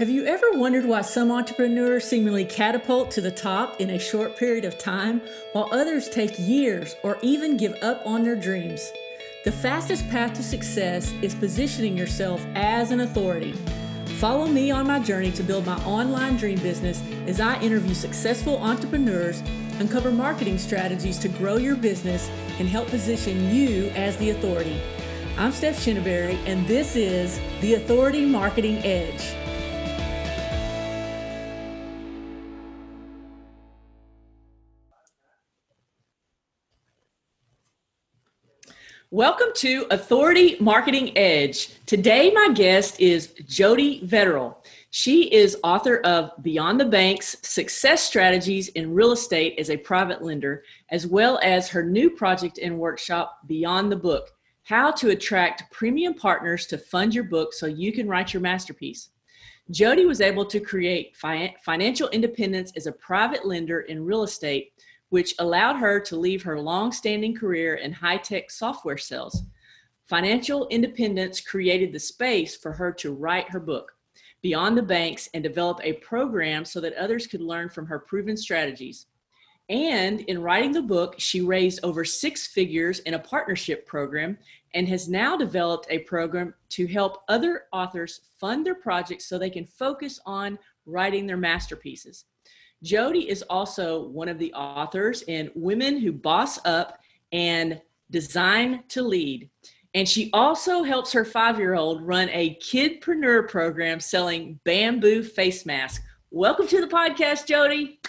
Have you ever wondered why some entrepreneurs seemingly catapult to the top in a short period of time, while others take years or even give up on their dreams? The fastest path to success is positioning yourself as an authority. Follow me on my journey to build my online dream business as I interview successful entrepreneurs, uncover marketing strategies to grow your business, and help position you as the authority. I'm Steph Shinneberry, and this is the Authority Marketing Edge. Welcome to Authority Marketing Edge. Today, my guest is Jody Vetterl. She is author of Beyond the Banks Success Strategies in Real Estate as a Private Lender, as well as her new project and workshop, Beyond the Book How to Attract Premium Partners to Fund Your Book so you can write your masterpiece. Jody was able to create fi- financial independence as a private lender in real estate which allowed her to leave her long standing career in high tech software sales. Financial independence created the space for her to write her book, Beyond the Banks, and develop a program so that others could learn from her proven strategies. And in writing the book, she raised over six figures in a partnership program and has now developed a program to help other authors fund their projects so they can focus on writing their masterpieces. Jody is also one of the authors in Women Who Boss Up and Design to Lead. And she also helps her five year old run a kidpreneur program selling bamboo face masks. Welcome to the podcast, Jody.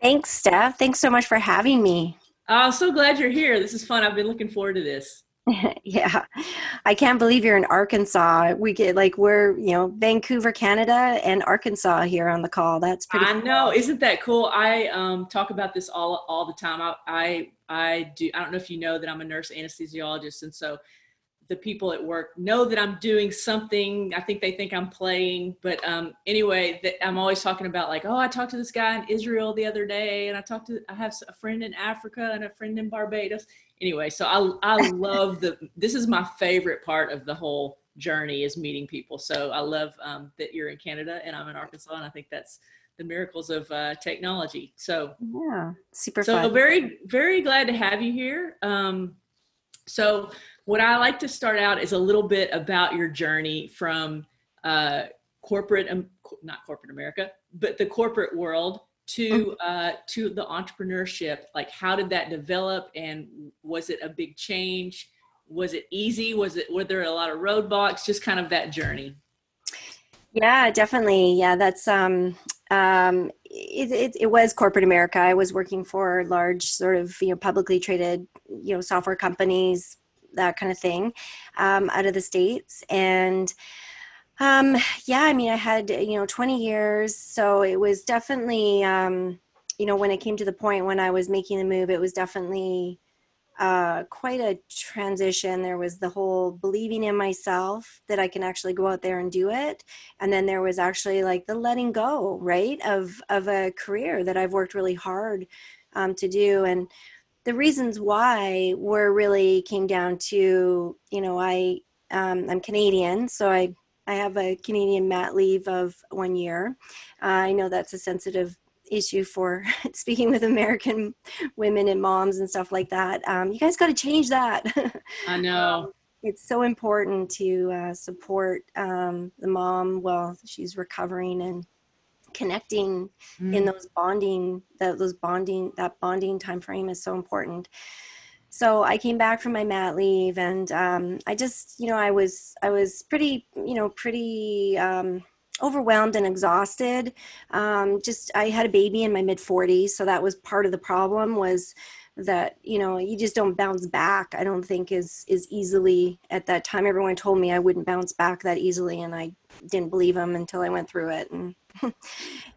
Thanks, Steph. Thanks so much for having me. Oh, I'm so glad you're here. This is fun. I've been looking forward to this. yeah. I can't believe you're in Arkansas. We get like we're, you know, Vancouver, Canada and Arkansas here on the call. That's pretty I cool. know. Isn't that cool? I um, talk about this all all the time. I, I I do I don't know if you know that I'm a nurse anesthesiologist and so the people at work know that I'm doing something. I think they think I'm playing, but um, anyway, that I'm always talking about like, oh, I talked to this guy in Israel the other day, and I talked to I have a friend in Africa and a friend in Barbados. Anyway, so I I love the this is my favorite part of the whole journey is meeting people. So I love um, that you're in Canada and I'm in Arkansas, and I think that's the miracles of uh, technology. So yeah, super. So fun. very very glad to have you here. Um, so what I like to start out is a little bit about your journey from uh, corporate, um, not corporate America, but the corporate world to mm-hmm. uh, to the entrepreneurship. Like, how did that develop, and was it a big change? Was it easy? Was it were there a lot of roadblocks? Just kind of that journey. Yeah, definitely. Yeah, that's um, um, it, it, it, was corporate America. I was working for large, sort of, you know, publicly traded, you know, software companies, that kind of thing um, out of the states and um, yeah i mean i had you know 20 years so it was definitely um, you know when it came to the point when i was making the move it was definitely uh, quite a transition. There was the whole believing in myself that i can actually go out there and do it and then there was actually like the letting go right of of a career that i've worked really hard um, to do and the reasons why were really came down to you know I um, I'm Canadian, so I I have a Canadian mat leave of one year. Uh, I know that's a sensitive issue for speaking with American women and moms and stuff like that. Um, you guys got to change that. I know. Um, it's so important to uh, support um, the mom while she's recovering and connecting mm. in those bonding that those bonding that bonding time frame is so important so i came back from my mat leave and um, i just you know i was i was pretty you know pretty um, overwhelmed and exhausted um, just i had a baby in my mid 40s so that was part of the problem was that you know you just don't bounce back i don't think is is easily at that time everyone told me i wouldn't bounce back that easily and i didn't believe them until i went through it and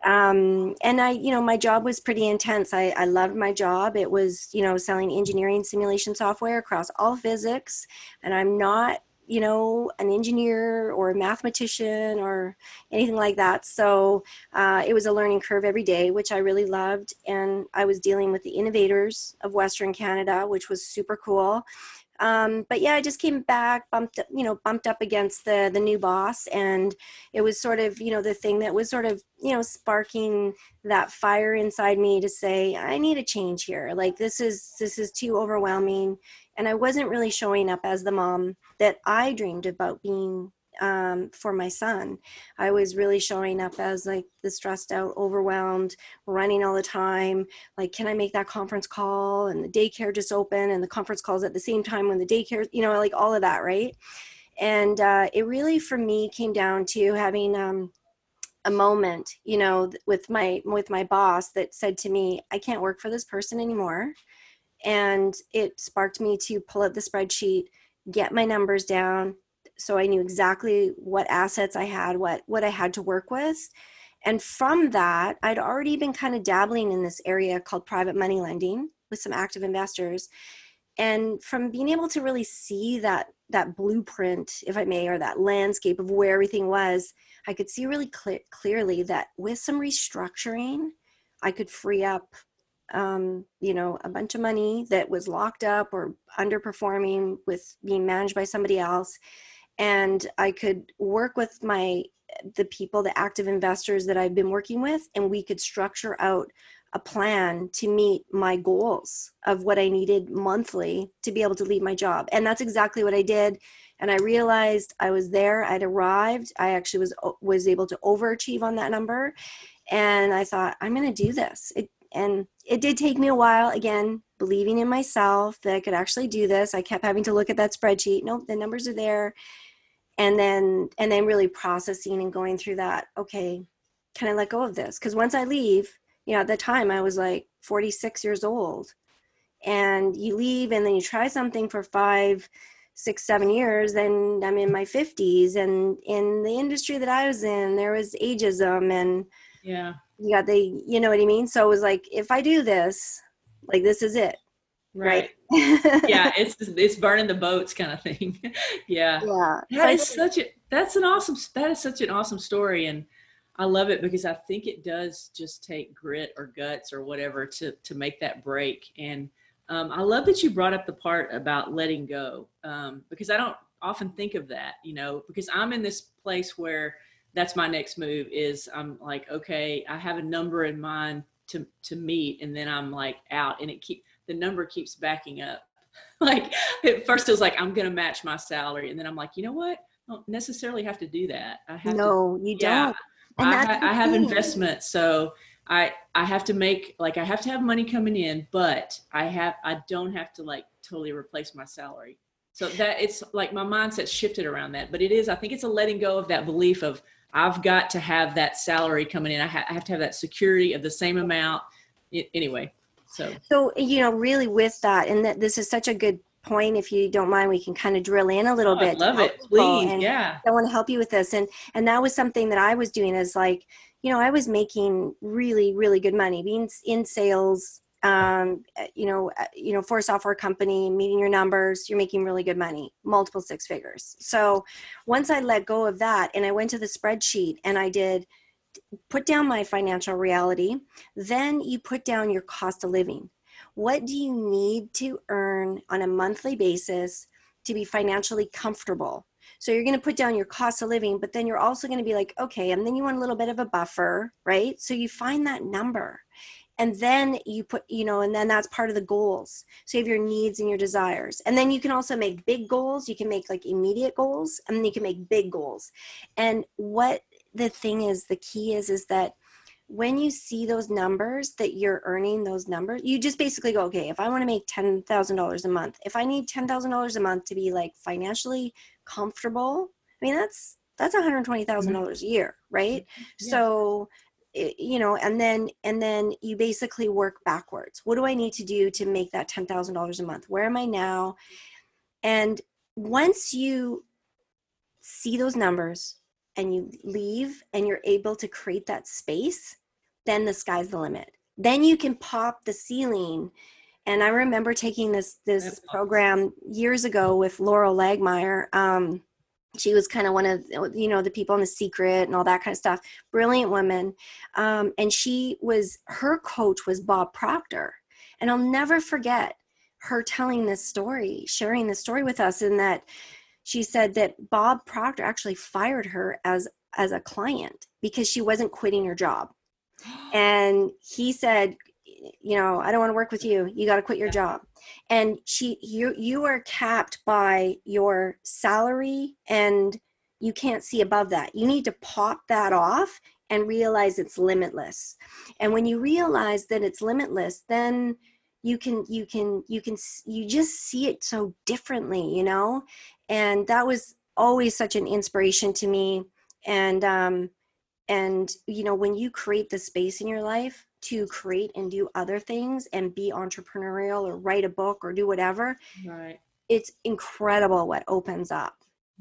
um, and I, you know, my job was pretty intense. I, I loved my job. It was, you know, selling engineering simulation software across all physics. And I'm not, you know, an engineer or a mathematician or anything like that. So uh, it was a learning curve every day, which I really loved. And I was dealing with the innovators of Western Canada, which was super cool. Um, but yeah, I just came back, bumped, you know, bumped up against the the new boss, and it was sort of, you know, the thing that was sort of, you know, sparking that fire inside me to say, I need a change here. Like this is this is too overwhelming, and I wasn't really showing up as the mom that I dreamed about being um, for my son. I was really showing up as like the stressed out, overwhelmed, running all the time. Like, can I make that conference call? And the daycare just open, and the conference calls at the same time when the daycare, you know, like all of that, right? And uh, it really, for me, came down to having um, a moment, you know, with my with my boss that said to me, "I can't work for this person anymore," and it sparked me to pull out the spreadsheet, get my numbers down, so I knew exactly what assets I had, what what I had to work with. And from that, I'd already been kind of dabbling in this area called private money lending with some active investors. And from being able to really see that that blueprint, if I may, or that landscape of where everything was, I could see really cl- clearly that with some restructuring, I could free up um, you know, a bunch of money that was locked up or underperforming with being managed by somebody else and I could work with my the people, the active investors that I've been working with, and we could structure out a plan to meet my goals of what I needed monthly to be able to leave my job. And that's exactly what I did. And I realized I was there. I'd arrived. I actually was was able to overachieve on that number. And I thought, I'm going to do this. It, and it did take me a while. Again, believing in myself that I could actually do this. I kept having to look at that spreadsheet. Nope, the numbers are there and then and then really processing and going through that okay can i let go of this? Because once i leave you know at the time i was like 46 years old. And you leave and then you try something for five six seven years then i'm in my 50s and in the industry that i was in there was ageism and yeah. Yeah they you know what i mean? So it was like if i do this like this is it right, yeah it's it's burning the boats kind of thing. Yeah. Yeah that is such a that's an awesome that is such an awesome story and i love it because i think it does just take grit or guts or whatever to to make that break and um, i love that you brought up the part about letting go um, because i don't often think of that you know because i'm in this place where that's my next move is i'm like okay i have a number in mind to to meet and then i'm like out and it keep the number keeps backing up. like at first it was like I'm gonna match my salary, and then I'm like, you know what? I don't necessarily have to do that. I have no, to, you don't. I, I have investments, so I I have to make like I have to have money coming in, but I have I don't have to like totally replace my salary. So that it's like my mindset shifted around that, but it is I think it's a letting go of that belief of I've got to have that salary coming in. I, ha- I have to have that security of the same amount. It, anyway, so, so you know, really with that, and that this is such a good point. If you don't mind, we can kind of drill in a little oh, bit. love it, please. yeah, I want to help you with this, and and that was something that I was doing. Is like, you know, I was making really, really good money, being in sales. Um, eh, you know, eh, you know, for a software company, meeting your numbers, you're making really good money, multiple six figures. So once I let go of that, and I went to the spreadsheet, and I did put down my financial reality. Then you put down your cost of living. What do you need to earn on a monthly basis to be financially comfortable? So you're going to put down your cost of living, but then you're also going to be like, okay, and then you want a little bit of a buffer, right? So you find that number. And then you put, you know, and then that's part of the goals. So you have your needs and your desires. And then you can also make big goals. You can make like immediate goals, and then you can make big goals. And what the thing is the key is is that when you see those numbers that you're earning those numbers you just basically go okay if i want to make $10000 a month if i need $10000 a month to be like financially comfortable i mean that's that's $120000 mm-hmm. a year right yeah. so you know and then and then you basically work backwards what do i need to do to make that $10000 a month where am i now and once you see those numbers and you leave and you're able to create that space, then the sky's the limit. Then you can pop the ceiling. And I remember taking this this program years ago with Loral Langemeier. Um, she was kind of one of you know the people in the secret and all that kind of stuff brilliant woman um, and she was her coach was bob proctor and i'll never forget her telling this story, sharing this story with us, and that she said that Bob Proctor actually fired her as as a client because she wasn't quitting her job. And he said, you know, I don't want to work with you. You got to quit your job. And she you you are capped by your salary and you can't see above that. You need to pop that off and realize it's limitless. And when you realize that it's limitless, then you can you can you can you just see it so differently, you know? And that was always such an inspiration to me. And um and you know when you create the space in your life to create and do other things and be entrepreneurial or write a book or do whatever right. it's incredible what opens up.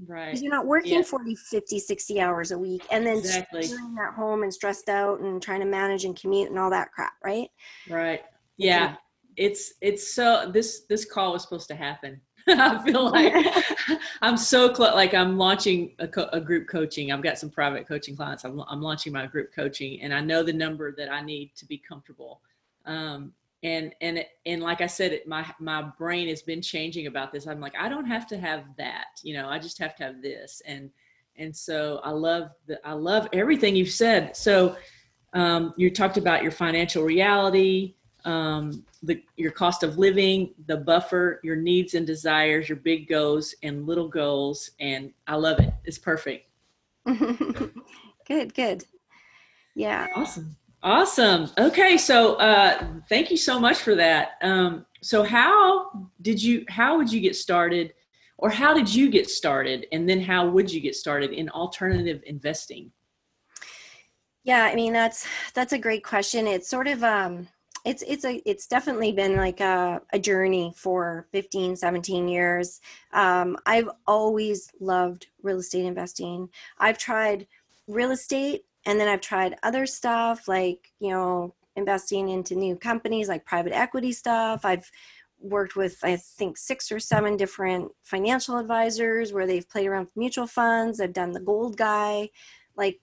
Right. You're not working yeah. 40 50 60 hours a week and then exactly. at home and stressed out and trying to manage and commute and all that crap right? Right. Yeah it's it's so this this call was supposed to happen I feel like I'm so close. Like I'm launching a, co- a, group coaching. I've got some private coaching clients. I'm, I'm, launching my group coaching, and I know the number that I need to be comfortable. Um, and and and like I said, it, my my brain has been changing about this. I'm like, I don't have to have that. You know, I just have to have this. And and so I love the I love everything you've said. So um, you talked about your financial reality um, the, your cost of living, the buffer, your needs and desires, your big goals and little goals. And I love it. It's perfect. good, good. Yeah. Awesome. Awesome. Okay. So uh, thank you so much for that. Um, so how did you, how would you get started or how did you get started? And then how would you get started in alternative investing? Yeah, I mean, that's, that's a great question. It's sort of, um, it's it's a it's definitely been like a, a journey for 15 17 years. Um, i've always loved real estate investing. I've tried real estate and then i've tried other stuff like you know investing into new companies like private equity stuff. I've worked with i think six or seven different financial advisors where they've played around with mutual funds. I've done the gold guy. Like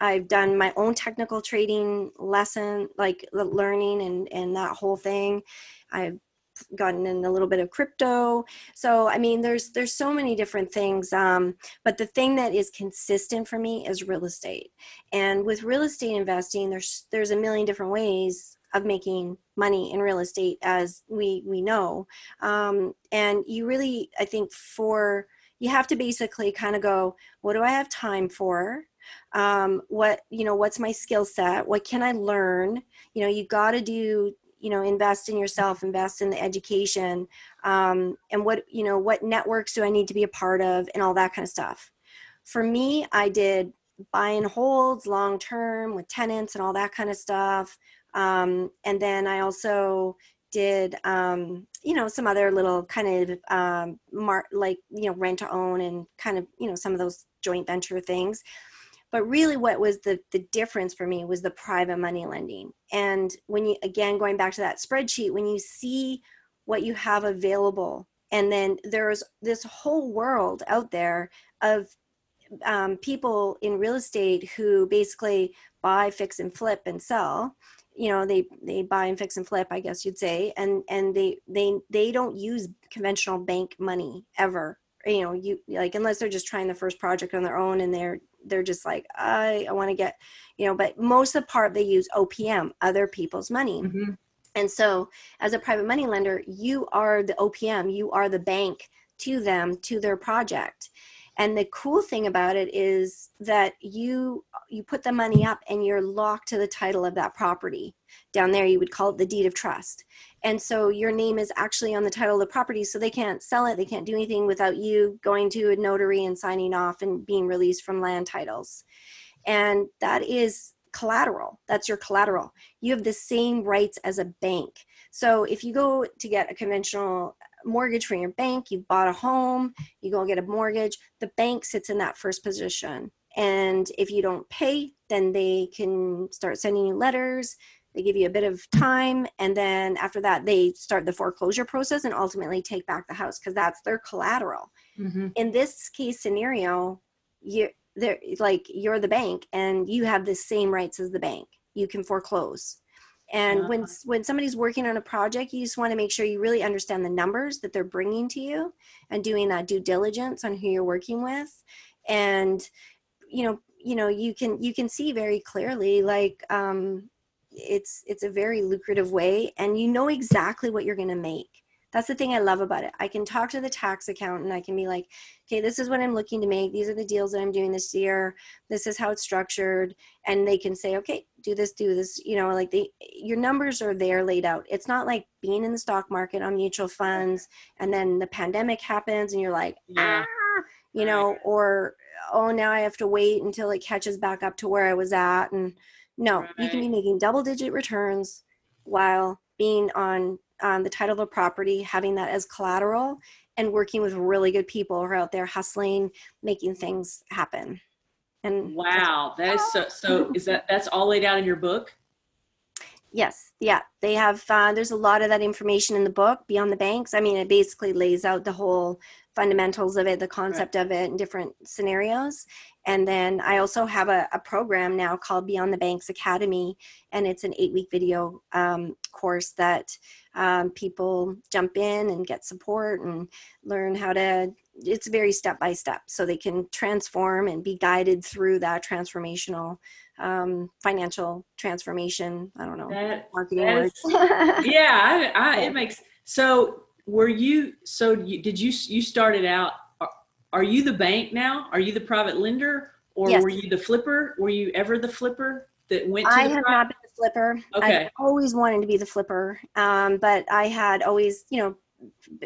I've done my own technical trading lesson, like learning and, and that whole thing. I've gotten in a little bit of crypto. So, I mean, there's, there's so many different things. Um, but the thing that is consistent for me is real estate. And with real estate investing, there's, there's a million different ways of making money in real estate as we, we know. Um, and you really, I think for, you have to basically kind of go, what do I have time for? Um, what you know what's my skill set? What can i learn? You know you got to do you know invest in yourself invest in the education um, and what you know what networks do i need to be a part of and all that kind of stuff. For me i did buy and holds long term with tenants and all that kind of stuff um, and then i also did um, you know some other little kind of um, mar- like you know rent to own and kind of you know some of those joint venture things but really what was the the difference for me was the private money lending. And when you again going back to that spreadsheet when you see what you have available and then there's this whole world out there of um, people in real estate who basically buy fix and flip and sell. You know they they buy and fix and flip i guess you'd say. And and they they they don't use conventional bank money ever. You know you like unless they're just trying the first project on their own and they're they're just like i i want to get you know but most of the part they use opm other people's money mm-hmm. and so as a private money lender you are the opm you are the bank to them to their project and the cool thing about it is that you you put the money up and you're locked to the title of that property. Down there you would call it the deed of trust. And so your name is actually on the title of the property so they can't sell it they can't do anything without you going to a notary and signing off and being released from land titles. And that is collateral that's your collateral. You have the same rights as a bank. So if you go to get a conventional mortgage from your bank you bought a home you go get a mortgage the bank sits in that first position. And if you don't pay then they can start sending you letters they give you a bit of time and then after that they start the foreclosure process and ultimately take back the house because that's their collateral. Mm-hmm. in this case scenario you they're like you're the bank and you have the same rights as the bank. You can foreclose and Uh-huh. when when somebody's working on a project you just want to make sure you really understand the numbers that they're bringing to you and doing that due diligence on who you're working with and you know you know you can you can see very clearly like um it's it's a very lucrative way and you know exactly what you're going to make that's the thing i love about it. I can talk to the tax accountant i can be like okay this is what i'm looking to make. These are the deals that i'm doing this year. This is how it's structured. And they can say okay do this do this you know like they your numbers are there laid out. It's not like being in the stock market on mutual funds and then the pandemic happens and you're like Yeah. ah, you know or oh now i have to wait until it catches back up to where i was at. And no you can be making double digit returns while being on um, the title of a property having that as collateral and working with really good people who are out there hustling making things happen and Wow, that is so. So is that that's all laid out in your book? Yes, yeah, they have. Uh, there's a lot of that information in the book, Beyond the Banks. I mean, it basically lays out the whole fundamentals of it, the concept of it, in different scenarios. And then I also have a, a program now called Beyond the Banks Academy, and it's an eight week video um, course that um, people jump in and get support and learn how to. It's very step by step, so they can transform and be guided through that transformational um, financial transformation. I don't know That marketing words. yeah, I, I, it makes so. Were you so? You, did you you started out? Are, are you the bank now? Are you the private lender, or Yes. were you the flipper? Were you ever the flipper that went to I the have private? not been the flipper. Okay. I've always wanted to be the flipper, um, but I had always, you know,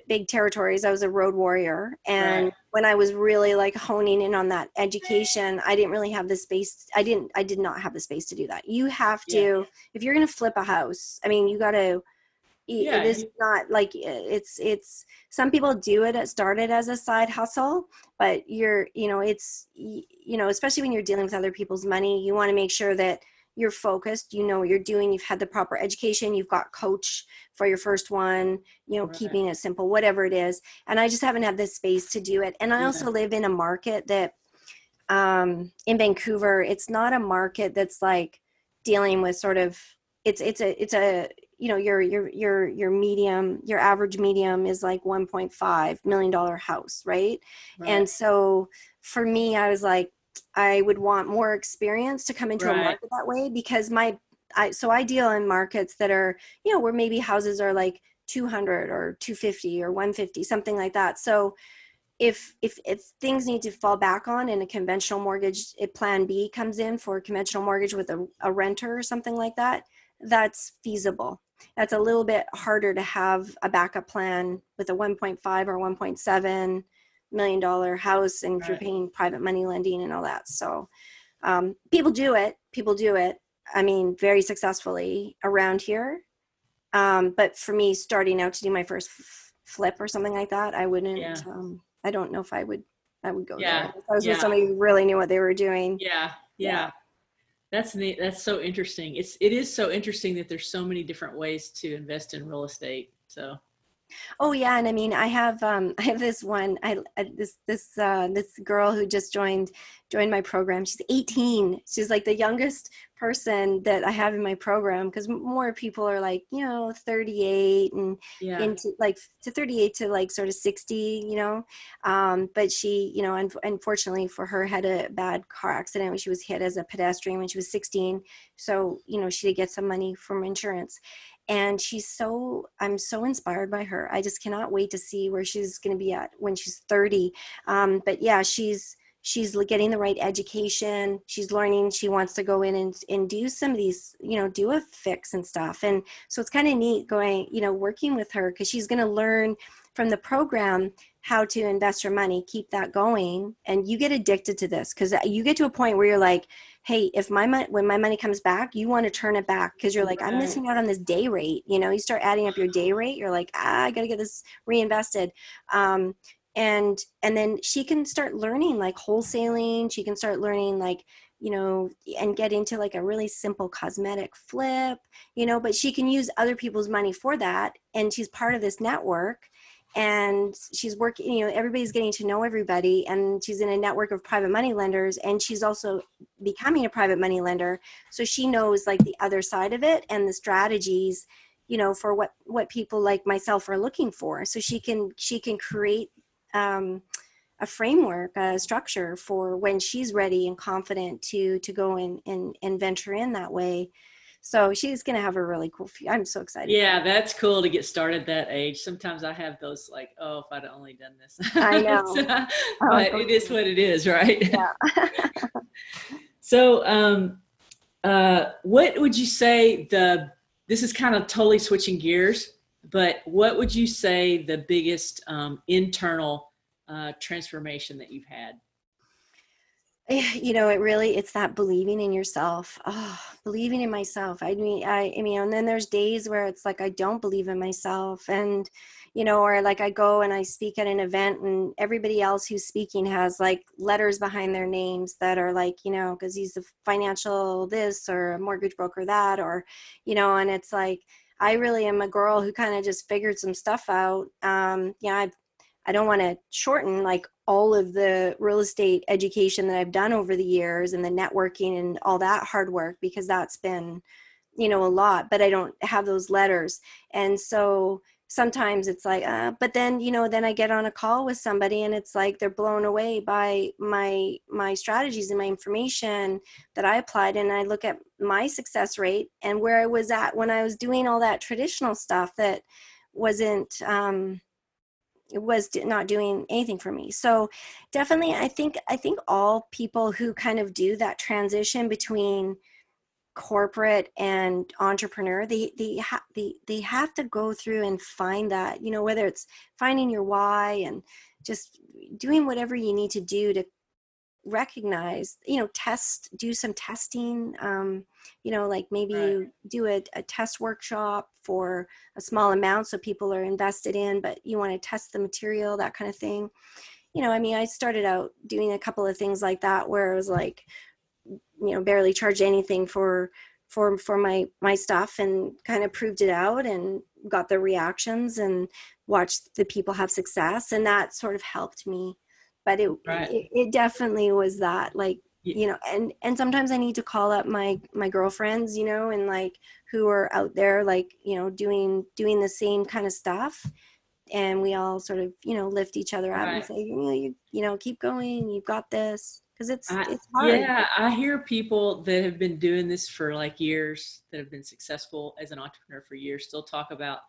big territories. I was a road warrior, and Right. when I was really like honing in on that education, I didn't really have the space. I didn't. I did not have the space to do that. You have to, Yeah. if you're going to flip a house. I mean, you got to. Yeah, it is not like it's it's some people do it it started as a side hustle but you're you know it's you know especially when you're dealing with other people's money you want to make sure that you're focused you know what you're doing you've had the proper education you've got coach for your first one you know Right. keeping it simple whatever it is and i just haven't had the space to do it and i Yeah. also live in a market that um in vancouver it's not a market that's like dealing with sort of it's it's a it's a you know your your your your medium your average medium is like 1.5 million dollar house right Right. and so for me, I was like, I would want more experience to come into Right. a market that way because my, I, so I deal in markets that are, you know, where maybe houses are like 200 or 250 or 150, something like that. So if, if, if things need to fall back on and a conventional mortgage, if plan B comes in for a conventional mortgage with a, a renter or something like that, that's feasible. That's a little bit harder to have a backup plan with a 1.5 or 1.7 million dollar house and if you're paying private money lending and all that. So um, people do it people do it i mean very successfully around here. Um, but for me starting out to do my first f- flip or something like that i wouldn't Yeah. um, i don't know if i would i would go Yeah, there. If i was yeah. with somebody who really knew what they were doing. Yeah, Yeah. That's neat. That's so interesting. It's it is so interesting that there's so many different ways to invest in real estate. So Oh yeah, and I mean, I have um, I have this one. I, I this this uh, this girl who just joined joined my program. She's 18. She's like the youngest person that I have in my program because more people are like you know 38 and yeah, into like to 38 to like sort of 60 you know um, but she you know un- unfortunately for her had a bad car accident when she was hit as a pedestrian when she was 16 so you know she did get some money from insurance and she's so i'm so inspired by her. I just cannot wait to see where she's going to be at when she's 30 um, but yeah she's she's getting the right education. She's learning. She wants to go in and, and do some of these you know do a fix and stuff. And so it's kind of neat going you know working with her because she's going to learn from the program how to invest your money keep that going. And you get addicted to this because you get to a point where you're like hey if my money when my money comes back you want to turn it back because you're like i'm missing out on this day rate you know you start adding up your day rate you're like ah, i gotta get this reinvested. Um, and and then she can start learning like wholesaling she can start learning like you know and get into like a really simple cosmetic flip you know but she can use other people's money for that and she's part of this network and she's working you know everybody's getting to know everybody and she's in a network of private money lenders and she's also becoming a private money lender. So she knows like the other side of it and the strategies you know for what what people like myself are looking for. So she can she can create um, a framework a structure for when she's ready and confident to to go in and and venture in that way so she's going to have a really cool few. I'm so excited. Yeah, that's cool to get started that age. Sometimes I have those like, oh, if I'd only done this. I know. so, oh, but it is what it is, right? Yeah. so, um, uh, what would you say the, this is kind of totally switching gears, but what would you say the biggest um, internal uh, transformation that you've had? You know it really it's that believing in yourself. Oh believing in myself. I mean i i mean and then there's days where it's like i don't believe in myself and you know or like i go and i speak at an event and everybody else who's speaking has like letters behind their names that are like you know because he's a financial this or a mortgage broker that or you know and it's like i really am a girl who kind of just figured some stuff out. Um yeah i've I don't want to shorten like all of the real estate education that I've done over the years and the networking and all that hard work because that's been, you know, a lot, but I don't have those letters. And so sometimes it's like, uh, but then, you know, then I get on a call with somebody and it's like they're blown away by my my strategies and my information that I applied and I look at my success rate and where I was at when I was doing all that traditional stuff that wasn't um was not doing anything for me. So definitely i think i think all people who kind of do that transition between corporate and entrepreneur they they, ha- they they have to go through and find that you know whether it's finding your why and just doing whatever you need to do to recognize you know test do some testing um, you know like maybe right. you do a, a test workshop for a small amount so people are invested in but you want to test the material that kind of thing you know i mean i started out doing a couple of things like that where it was like you know barely charged anything for for for my my stuff and kind of proved it out and got the reactions and watched the people have success and that sort of helped me but it, right. it, it definitely was that like you know and and sometimes i need to call up my my girlfriends you know and like who are out there like you know doing doing the same kind of stuff and we all sort of you know lift each other up right. and say you you know keep going you've got this because it's I, it's hard yeah i hear people that have been doing this for like years that have been successful as an entrepreneur for years still talk about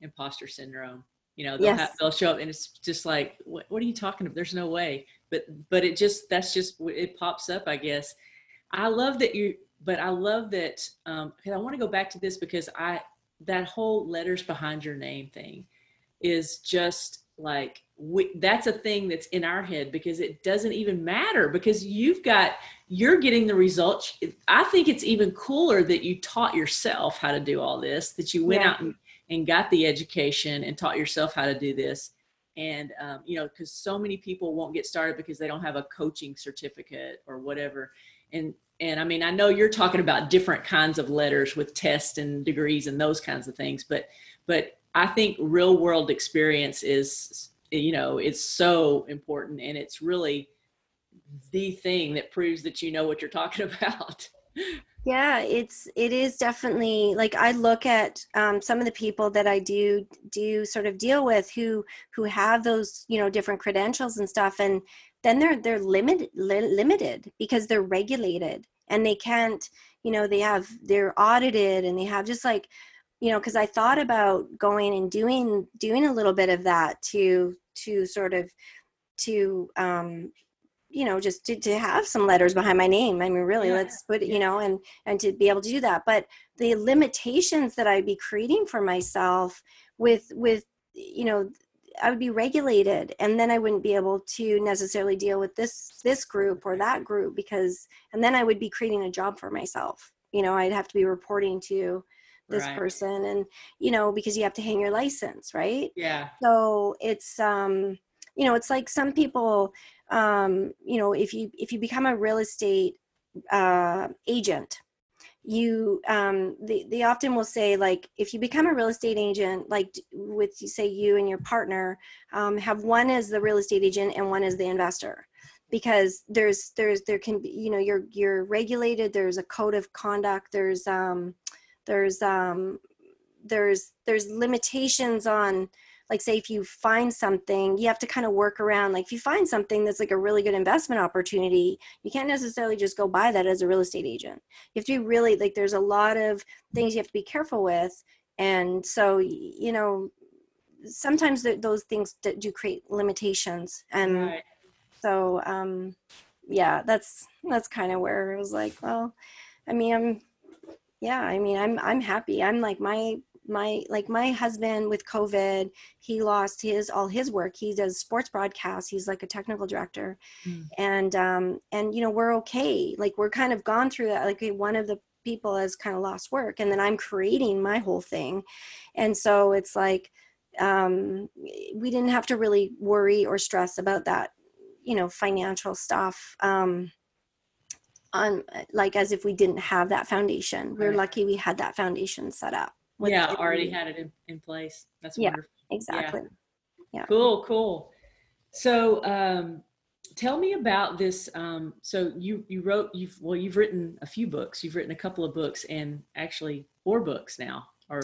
imposter syndrome you know they'll, yes. have, they'll show up and it's just like what, what are you talking about there's no way but but it just that's just it pops up i guess i love that you but i love that um because i want to go back to this because i that whole letters behind your name thing is just like we, that's a thing that's in our head because it doesn't even matter because you've got you're getting the results i think it's even cooler that you taught yourself how to do all this that you went yeah. out and and got the education and taught yourself how to do this. And um, you know because so many people won't get started because they don't have a coaching certificate or whatever. And and i mean i know you're talking about different kinds of letters with tests and degrees and those kinds of things but but i think real world experience is you know it's so important and it's really the thing that proves that you know what you're talking about yeah it's it is definitely like i look at um, some of the people that i do do sort of deal with who who have those you know different credentials and stuff and then they're they're limited li- limited because they're regulated and they can't you know they have they're audited and they have just like you know because i thought about going and doing doing a little bit of that to to sort of to um you know just to, to have some letters behind my name. I mean really yeah. let's put it you know and and to be able to do that. But the limitations that i'd be creating for myself with with you know i would be regulated and then i wouldn't be able to necessarily deal with this this group or that group because and then i would be creating a job for myself. You know i'd have to be reporting to this right. person and you know because you have to hang your license right? Yeah. So it's um you know it's like some people um, you know if you if you become a real estate uh, agent you um they, they often will say like if you become a real estate agent like with say you and your partner um, have one as the real estate agent and one as the investor. Because there's there's there can be you know you're you're regulated there's a code of conduct there's um there's um there's there's limitations on like say if you find something you have to kind of work around like if you find something that's like a really good investment opportunity you can't necessarily just go buy that as a real estate agent you have to be really like there's a lot of things you have to be careful with and so you know sometimes th- those things do create limitations and right. so um yeah that's that's kind of where it was like well i mean i'm yeah i mean i'm i'm happy i'm like my my like my husband with covid he lost his all his work. He does sports broadcasts. He's like a technical director. Mm. and um and you know we're okay. Like we're kind of gone through that. Like one of the people has kind of lost work and then i'm creating my whole thing. And so it's like um we didn't have to really worry or stress about that you know financial stuff um on like as if we didn't have that foundation. We're lucky we had that foundation set up yeah already had it in, in place. That's yeah, wonderful. Exactly. Yeah. yeah. Cool cool. So um tell me about this um so you you wrote you've well you've written a few books. You've written a couple of books and actually four books now or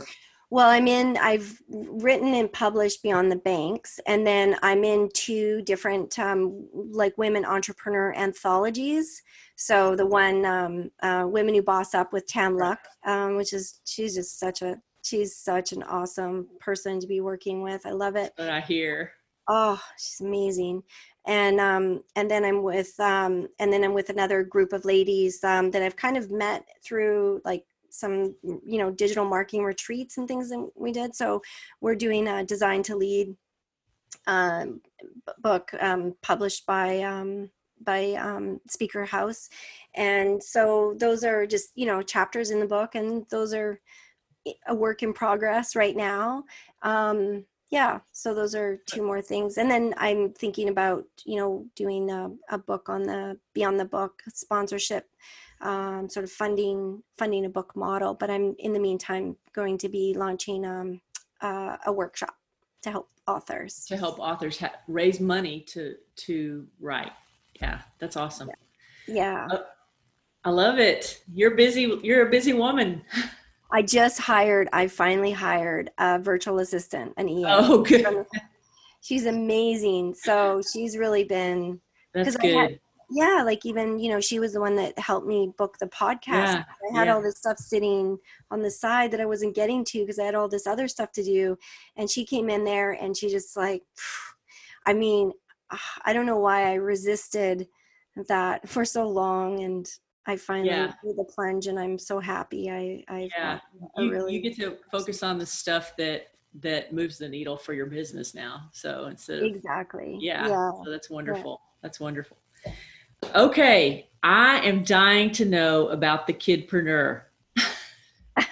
well i'm in i've written and published beyond the banks and then i'm in two different um, like women entrepreneur anthologies. So the one um, uh, women who boss up with Tam Luc um, which is she's just such a she's such an awesome person to be working with. I love it. But I hear. Oh, she's amazing. And um and then I'm with um and then I'm with another group of ladies um that I've kind of met through like some you know digital marketing retreats and things that we did. So we're doing a design to lead um, book um, published by um, by um, Speaker House, and so those are just you know chapters in the book, and those are a work in progress right now. Um, yeah, so those are two more things. And then I'm thinking about, you know, doing a, a book on the Beyond the Book sponsorship, um, sort of funding funding a book model. But I'm in the meantime going to be launching um, uh, a workshop to help authors to help authors ha- raise money to to write. Yeah, that's awesome. Yeah. yeah. Uh, I love it. You're busy. You're a busy woman. I just hired, I finally hired a virtual assistant, an EA. Oh, good. She's amazing. So she's really been. That's good. Had, yeah, like even, you know, she was the one that helped me book the podcast. Yeah, I had yeah. all this stuff sitting on the side that I wasn't getting to because I had all this other stuff to do. And she came in there and she just like, I mean, I don't know why I resisted that for so long. And I finally yeah. did the plunge and I'm so happy. I, I yeah, you, really you get to focus on the stuff that that moves the needle for your business now. So instead of, exactly, yeah, yeah. So that's wonderful. Yeah. That's wonderful. Okay, I am dying to know about the kidpreneur.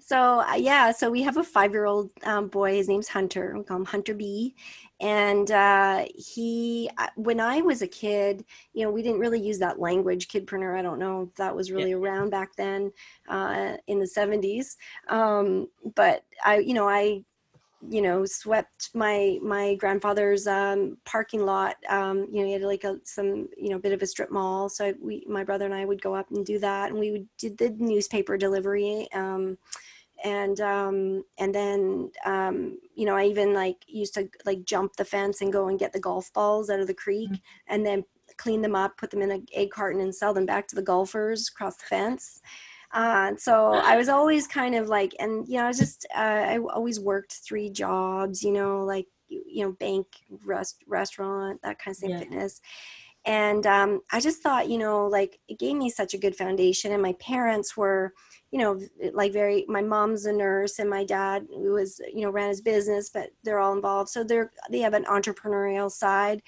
so uh, yeah, so we have a five-year-old um, boy. His name's Hunter. We call him Hunter B and uh, he uh, when i was a kid you know we didn't really use that language kidpreneur i don't know if that was really yeah. around back then uh, in the 70s um, but i you know i you know swept my my grandfather's um, parking lot um, you know he had like a some you know bit of a strip mall. So we my brother and i would go up and do that. And we would did the newspaper delivery um, and um and then um you know i even like used to like jump the fence and go and get the golf balls out of the creek mm-hmm. and then clean them up put them in an egg carton and sell them back to the golfers across the fence uh, so I was always kind of like, and you know, I was just, uh, I always worked three jobs, you know, like, you know, bank, rest, restaurant, that kind of thing, yeah. fitness. And um, I just thought, you know, like it gave me such a good foundation. And my parents were, you know like very my mom's a nurse and my dad was you know ran his business but they're all involved so they're they have an entrepreneurial side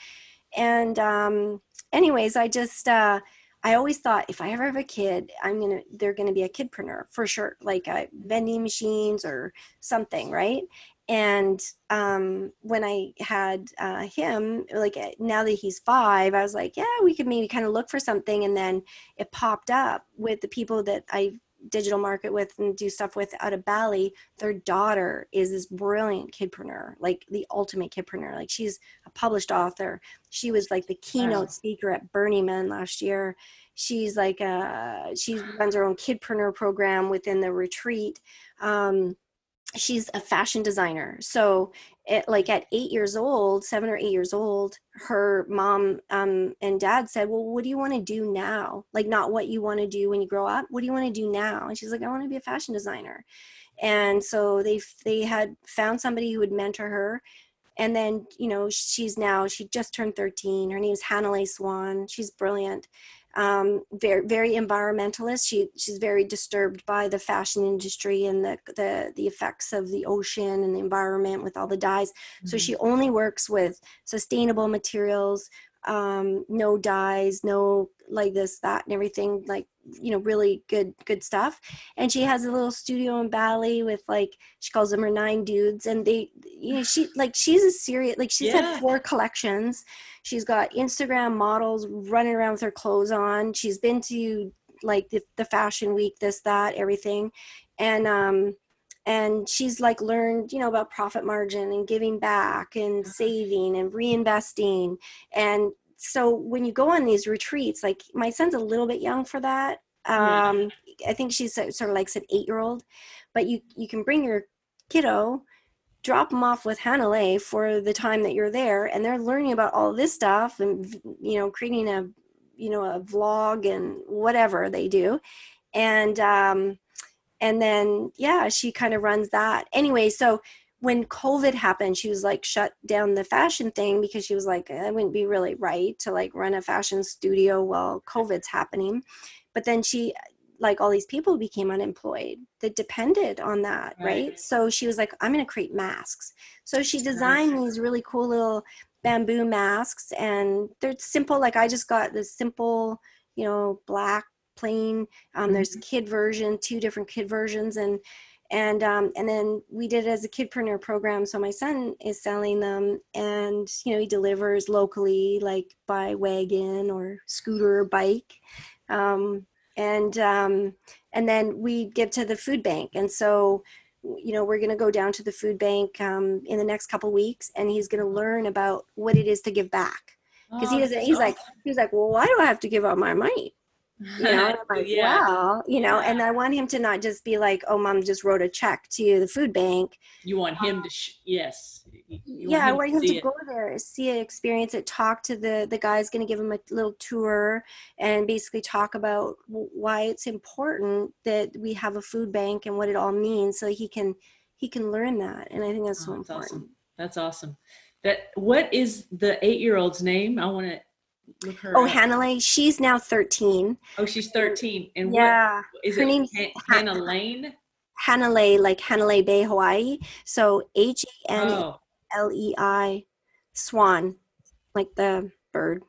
and um anyways i just uh I always thought if I ever have a kid, I'm gonna they're gonna be a kidpreneur for sure, like vending machines or something, right? And um, when I had uh, him, like uh, now that he's five, I was like, yeah, we could maybe kind of look for something. And then it popped up with the people that I digital market with and do stuff with out of Bali, their daughter is this brilliant kidpreneur, like the ultimate kidpreneur. Like she's a published author. She was like the keynote wow. speaker at Burning Man last year. She's like uh, she runs her own kidpreneur program within the retreat. Um, she's a fashion designer. So it, like at eight years old seven or eight years old her mom um, and dad said well what do you want to do now? Like not what you want to do when you grow up what do you want to do now? And she's like i want to be a fashion designer. And so they they had found somebody who would mentor her. And then you know she's now she just turned 13 her name is hannah swan. She's brilliant um, very very environmentalist. She she's very disturbed by the fashion industry and the the the effects of the ocean and the environment with all the dyes. Mm-hmm. So she mm-hmm. only works with sustainable materials, um, no dyes, no like this that and everything like you know really good good stuff. And she has a little studio in bali with like she calls them her nine dudes and they you know she like she's a serious like she's yeah. had four collections. She's got instagram models running around with her clothes on. She's been to like the, the fashion week this that everything. And um and she's like learned you know about profit margin and giving back and uh-huh. saving and reinvesting. And so when you go on these retreats like my son's a little bit young for that. Um yeah. i think she's sort of like an eight year old but you you can bring your kiddo drop them off with Hanalei for the time that you're there and they're learning about all this stuff and you know creating a you know a vlog and whatever they do. And um and then yeah she kind of runs that. Anyway so when COVID happened, she was like shut down the fashion thing because she was like, it wouldn't be really right to like run a fashion studio while COVID's happening. But then she, like all these people became unemployed that depended on that, right? right? So she was like, I'm going to create masks. So she designed these really cool little bamboo masks and they're simple. Like I just got this simple, you know, black plain. Um, mm-hmm. There's kid version, two different kid versions. And, and um, and then we did it as a kidpreneur program. So my son is selling them and you know he delivers locally like by wagon or scooter or bike. Um, and um, and then we give to the food bank. And so you know we're going to go down to the food bank um, in the next couple weeks and he's going to learn about what it is to give back. Because oh, he doesn't he's like he's like well why do i have to give out my money you know and i'm like yeah. wow you know and i want him to not just be like oh mom just wrote a check to the food bank. You want him um, to sh- yes you yeah i want him to, to go there see it experience it talk to the the guy's going to give him a little tour and basically talk about why it's important that we have a food bank and what it all means so he can he can learn that and i think that's oh, so important. Awesome. that's awesome. That what is the eight year old's name? I want to oh, Hannah She's now 13. Oh, she's 13. And yeah, what is her it? name's Hannah Lane? Hanalei, like Hanalei Bay, Hawaii. So H A N L E I Swan, like the bird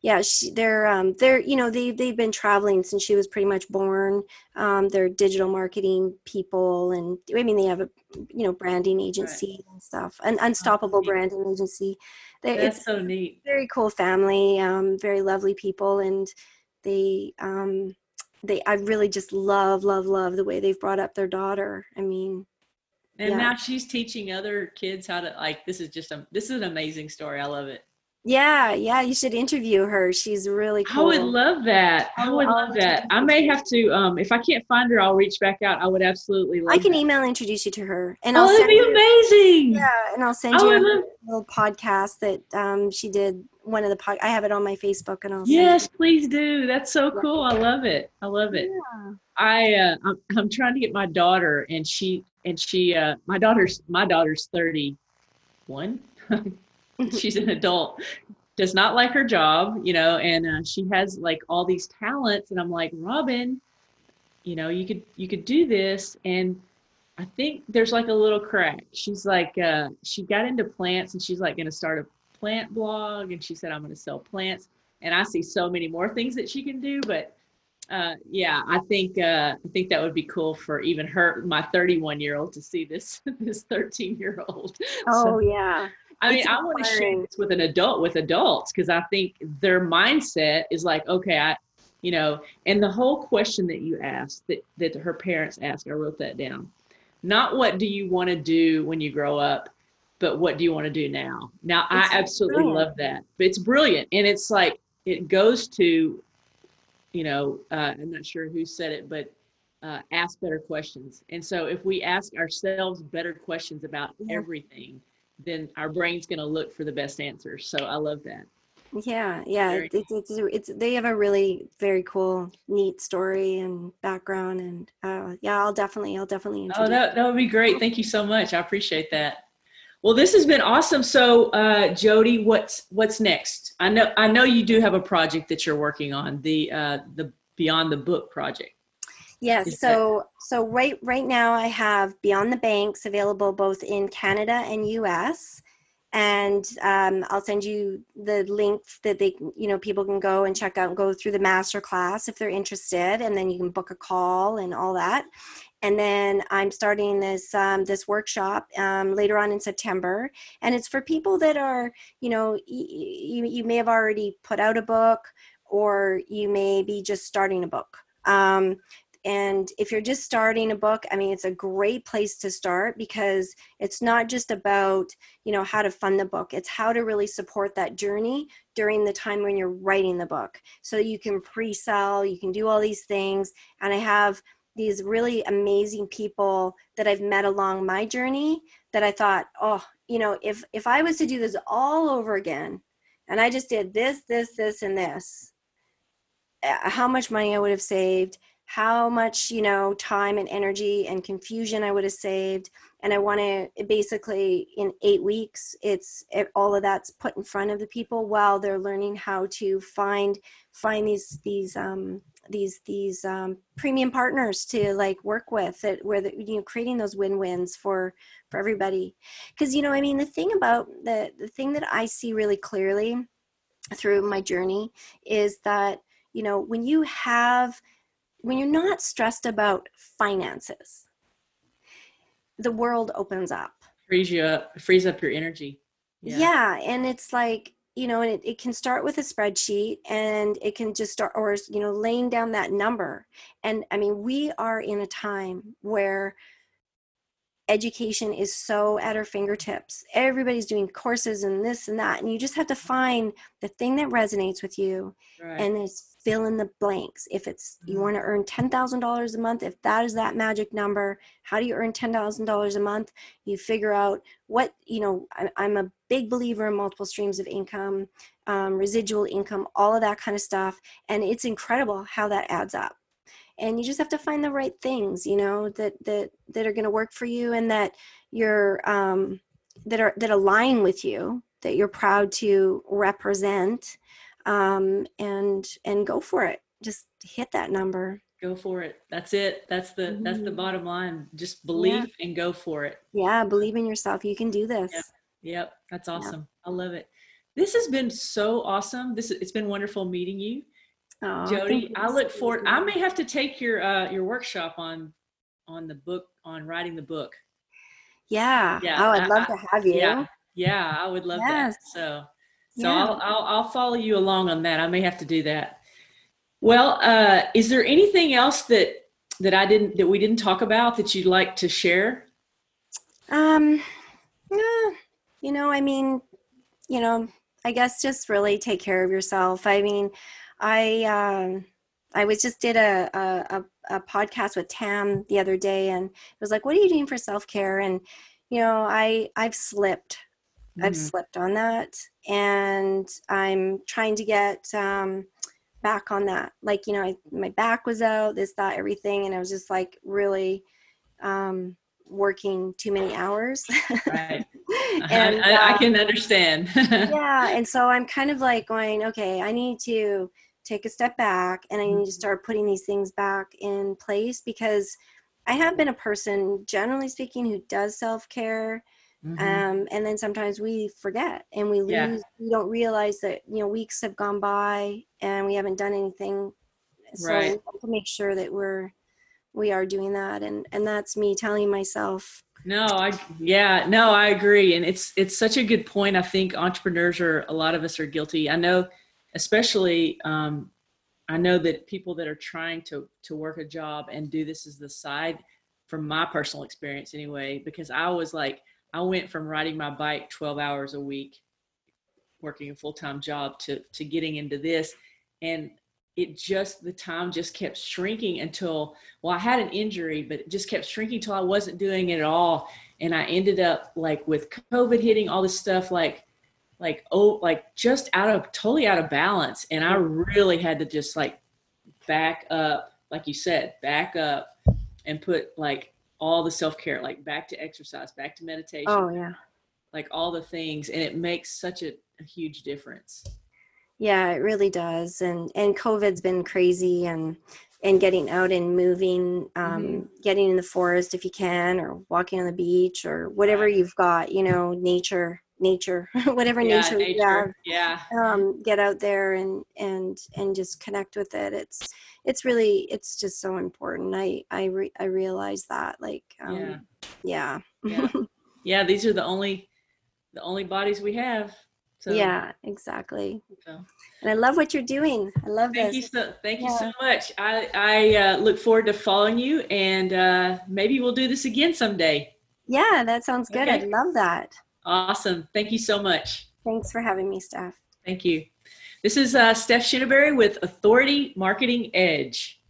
yeah, she, they're um, they're you know they they've been traveling since she was pretty much born. Um, they're digital marketing people, and I mean they have a you know branding agency right. and stuff, an unstoppable branding agency. That's it's so neat. Very cool family, um, very lovely people, and they um, they I really just love love love the way they've brought up their daughter. I mean. And yeah. now she's teaching other kids how to like. This is just a. This is an amazing story. I love it. Yeah, yeah, you should interview her. She's really cool. I would love that. I would love that. I may have to um if I can't find her, I'll reach back out. I would absolutely love I can that. email introduce you to her. And oh, I'll that'd be you, amazing. Yeah, and I'll send you a love- little podcast that um she did one of the pod I have it on my Facebook and I'll Yes, please do. That's so cool. I love it. I love it. Yeah. I uh I'm, I'm trying to get my daughter and she and she uh my daughter's my daughter's 31 she's an adult does not like her job you know and uh, she has like all these talents and i'm like robin you know you could you could do this and i think there's like a little crack she's like uh, she got into plants and she's like going to start a plant blog and she said i'm going to sell plants and I see so many more things that she can do. But uh, yeah, I think uh, I think that would be cool for even her, my 31 year old, to see this this 13 year old. Oh so, yeah. I mean, I want to share this with an adult with adults because I think their mindset is like, okay, I, you know, and the whole question that you asked that that her parents asked, I wrote that down. Not what do you want to do when you grow up, but what do you want to do now? Now, it's I absolutely brilliant. love that. But It's brilliant, and it's like it goes to, you know, uh, I'm not sure who said it, but uh, ask better questions. And so, if we ask ourselves better questions about yeah. everything, then our brain's going to look for the best answers. So, I love that. Yeah, yeah, it's, it's, it's it's they have a really very cool, neat story and background, and uh, yeah, I'll definitely, I'll definitely. Oh, that that would be great. Thank you so much. I appreciate that. Well, this has been awesome. So, uh, Jody, what's what's next? I know I know you do have a project that you're working on the uh, the Beyond the Book project. Yes. So so right right now I have Beyond the Banks available both in Canada and U.S. And um, I'll send you the links that they, you know, people can go and check out and go through the master class if they're interested, and then you can book a call and all that and then I'm starting this um, this workshop um, later on in September, and it's for people that are, you know, you, you may have already put out a book, or you may be just starting a book. Um, and if you're just starting a book, I mean, it's a great place to start because it's not just about, you know, how to fund the book. It's how to really support that journey during the time when you're writing the book. So you can pre-sell, you can do all these things. And I have these really amazing people that I've met along my journey that I thought, oh, you know, if if I was to do this all over again, and I just did this, this, this, and this, uh, how much money I would have saved, how much you know time and energy and confusion I would have saved, and I want to basically in eight weeks, it's it, all of that's put in front of the people while they're learning how to find find these these um, these these um, premium partners to like work with that where the, you know creating those win-wins for for everybody. Because you know i mean the thing about the the thing that i see really clearly through my journey is that you know when you have when you're not stressed about finances the world opens up frees you up frees up your energy yeah, yeah and it's like you know, and it, it can start with a spreadsheet and it can just start, or, you know, laying down that number. And I mean, we are in a time where education is so at our fingertips. Everybody's doing courses and this and that. And you just have to find the thing that resonates with you right. and it's fill in the blanks. If it's you mm-hmm. want to earn $10,000 a month, if that is that magic number, how do you earn $10,000 a month? You figure out what, you know, I'm a big believer in multiple streams of income, um, residual income, all of that kind of stuff. And it's incredible how that adds up and you just have to find the right things you know that that that are going to work for you and that you're um that are that align with you that you're proud to represent um and and go for it just hit that number go for it that's it that's the mm-hmm. that's the mm-hmm. bottom line just believe yeah. and go for it yeah believe in yourself you can do this yep, yep. that's awesome yep. i love it this has been so awesome this it's been wonderful meeting you Oh, Jody, I look forward. I may have to take your uh, your workshop on on the book on writing the book. Yeah. Yeah. Oh, I'd I, love to have you. Yeah. Yeah, I would love yes. that. So, so yeah. I'll, I'll I'll follow you along on that. I may have to do that. Well, uh, is there anything else that that I didn't that we didn't talk about that you'd like to share? Um, yeah, you know, I mean, you know, I guess just really take care of yourself. I mean, I um, I was just did a, a a podcast with Tam the other day, and it was like, "What are you doing for self care?" And you know, I I've slipped, mm-hmm. I've slipped on that, and I'm trying to get um, back on that. Like you know, I, my back was out, this, that, everything, and I was just like really um, working too many hours. right. and I, I, I, can um, understand. yeah, and so I'm kind of like going, okay, I need to take a step back and I need to mm-hmm. start putting these things back in place because I have been a person, generally speaking, who does self care. Mm-hmm. Um, and then sometimes we forget and we lose, yeah. we don't realize that, you know, weeks have gone by and we haven't done anything. So right. we have to make sure that we're, we are doing that. And, and that's me telling myself, no, I yeah, no, I agree. And it's it's such a good point. I think entrepreneurs are a lot of us are guilty. I know especially um, I know that people that are trying to to work a job and do this as the side from my personal experience anyway, because I was like I went from riding my bike 12 hours a week, working a full-time job to to getting into this. And it just the time just kept shrinking until well i had an injury but it just kept shrinking until i wasn't doing it at all and i ended up like with covid hitting all this stuff like like oh like just out of totally out of balance and i really had to just like back up like you said back up and put like all the self-care like back to exercise back to meditation oh yeah like all the things and it makes such a, a huge difference yeah, it really does. And and COVID's been crazy and and getting out and moving, um, mm-hmm. getting in the forest if you can, or walking on the beach, or whatever you've got, you know, nature, nature, whatever yeah, nature, nature, have. Yeah. Um, get out there and and and just connect with it. It's it's really it's just so important. I I re- I realize that. Like, um, yeah. Yeah. yeah. yeah. These are the only the only bodies we have. So, yeah, exactly. So. And I love what you're doing. I love thank this. You so, thank yeah. you so much. I, I uh, look forward to following you and uh, maybe we'll do this again someday. Yeah, that sounds good. Okay. I love that. Awesome. Thank you so much. Thanks for having me, Steph. Thank you. This is uh, Steph Shinneberry with Authority Marketing Edge.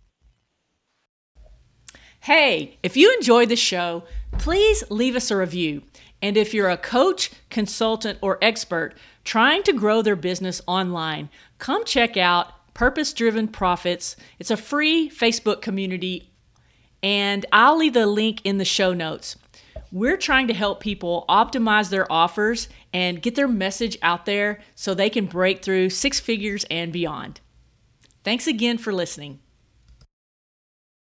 Hey, if you enjoyed the show, please leave us a review. And if you're a coach, consultant, or expert trying to grow their business online, come check out Purpose Driven Profits. It's a free Facebook community, and I'll leave the link in the show notes. We're trying to help people optimize their offers and get their message out there so they can break through six figures and beyond. Thanks again for listening.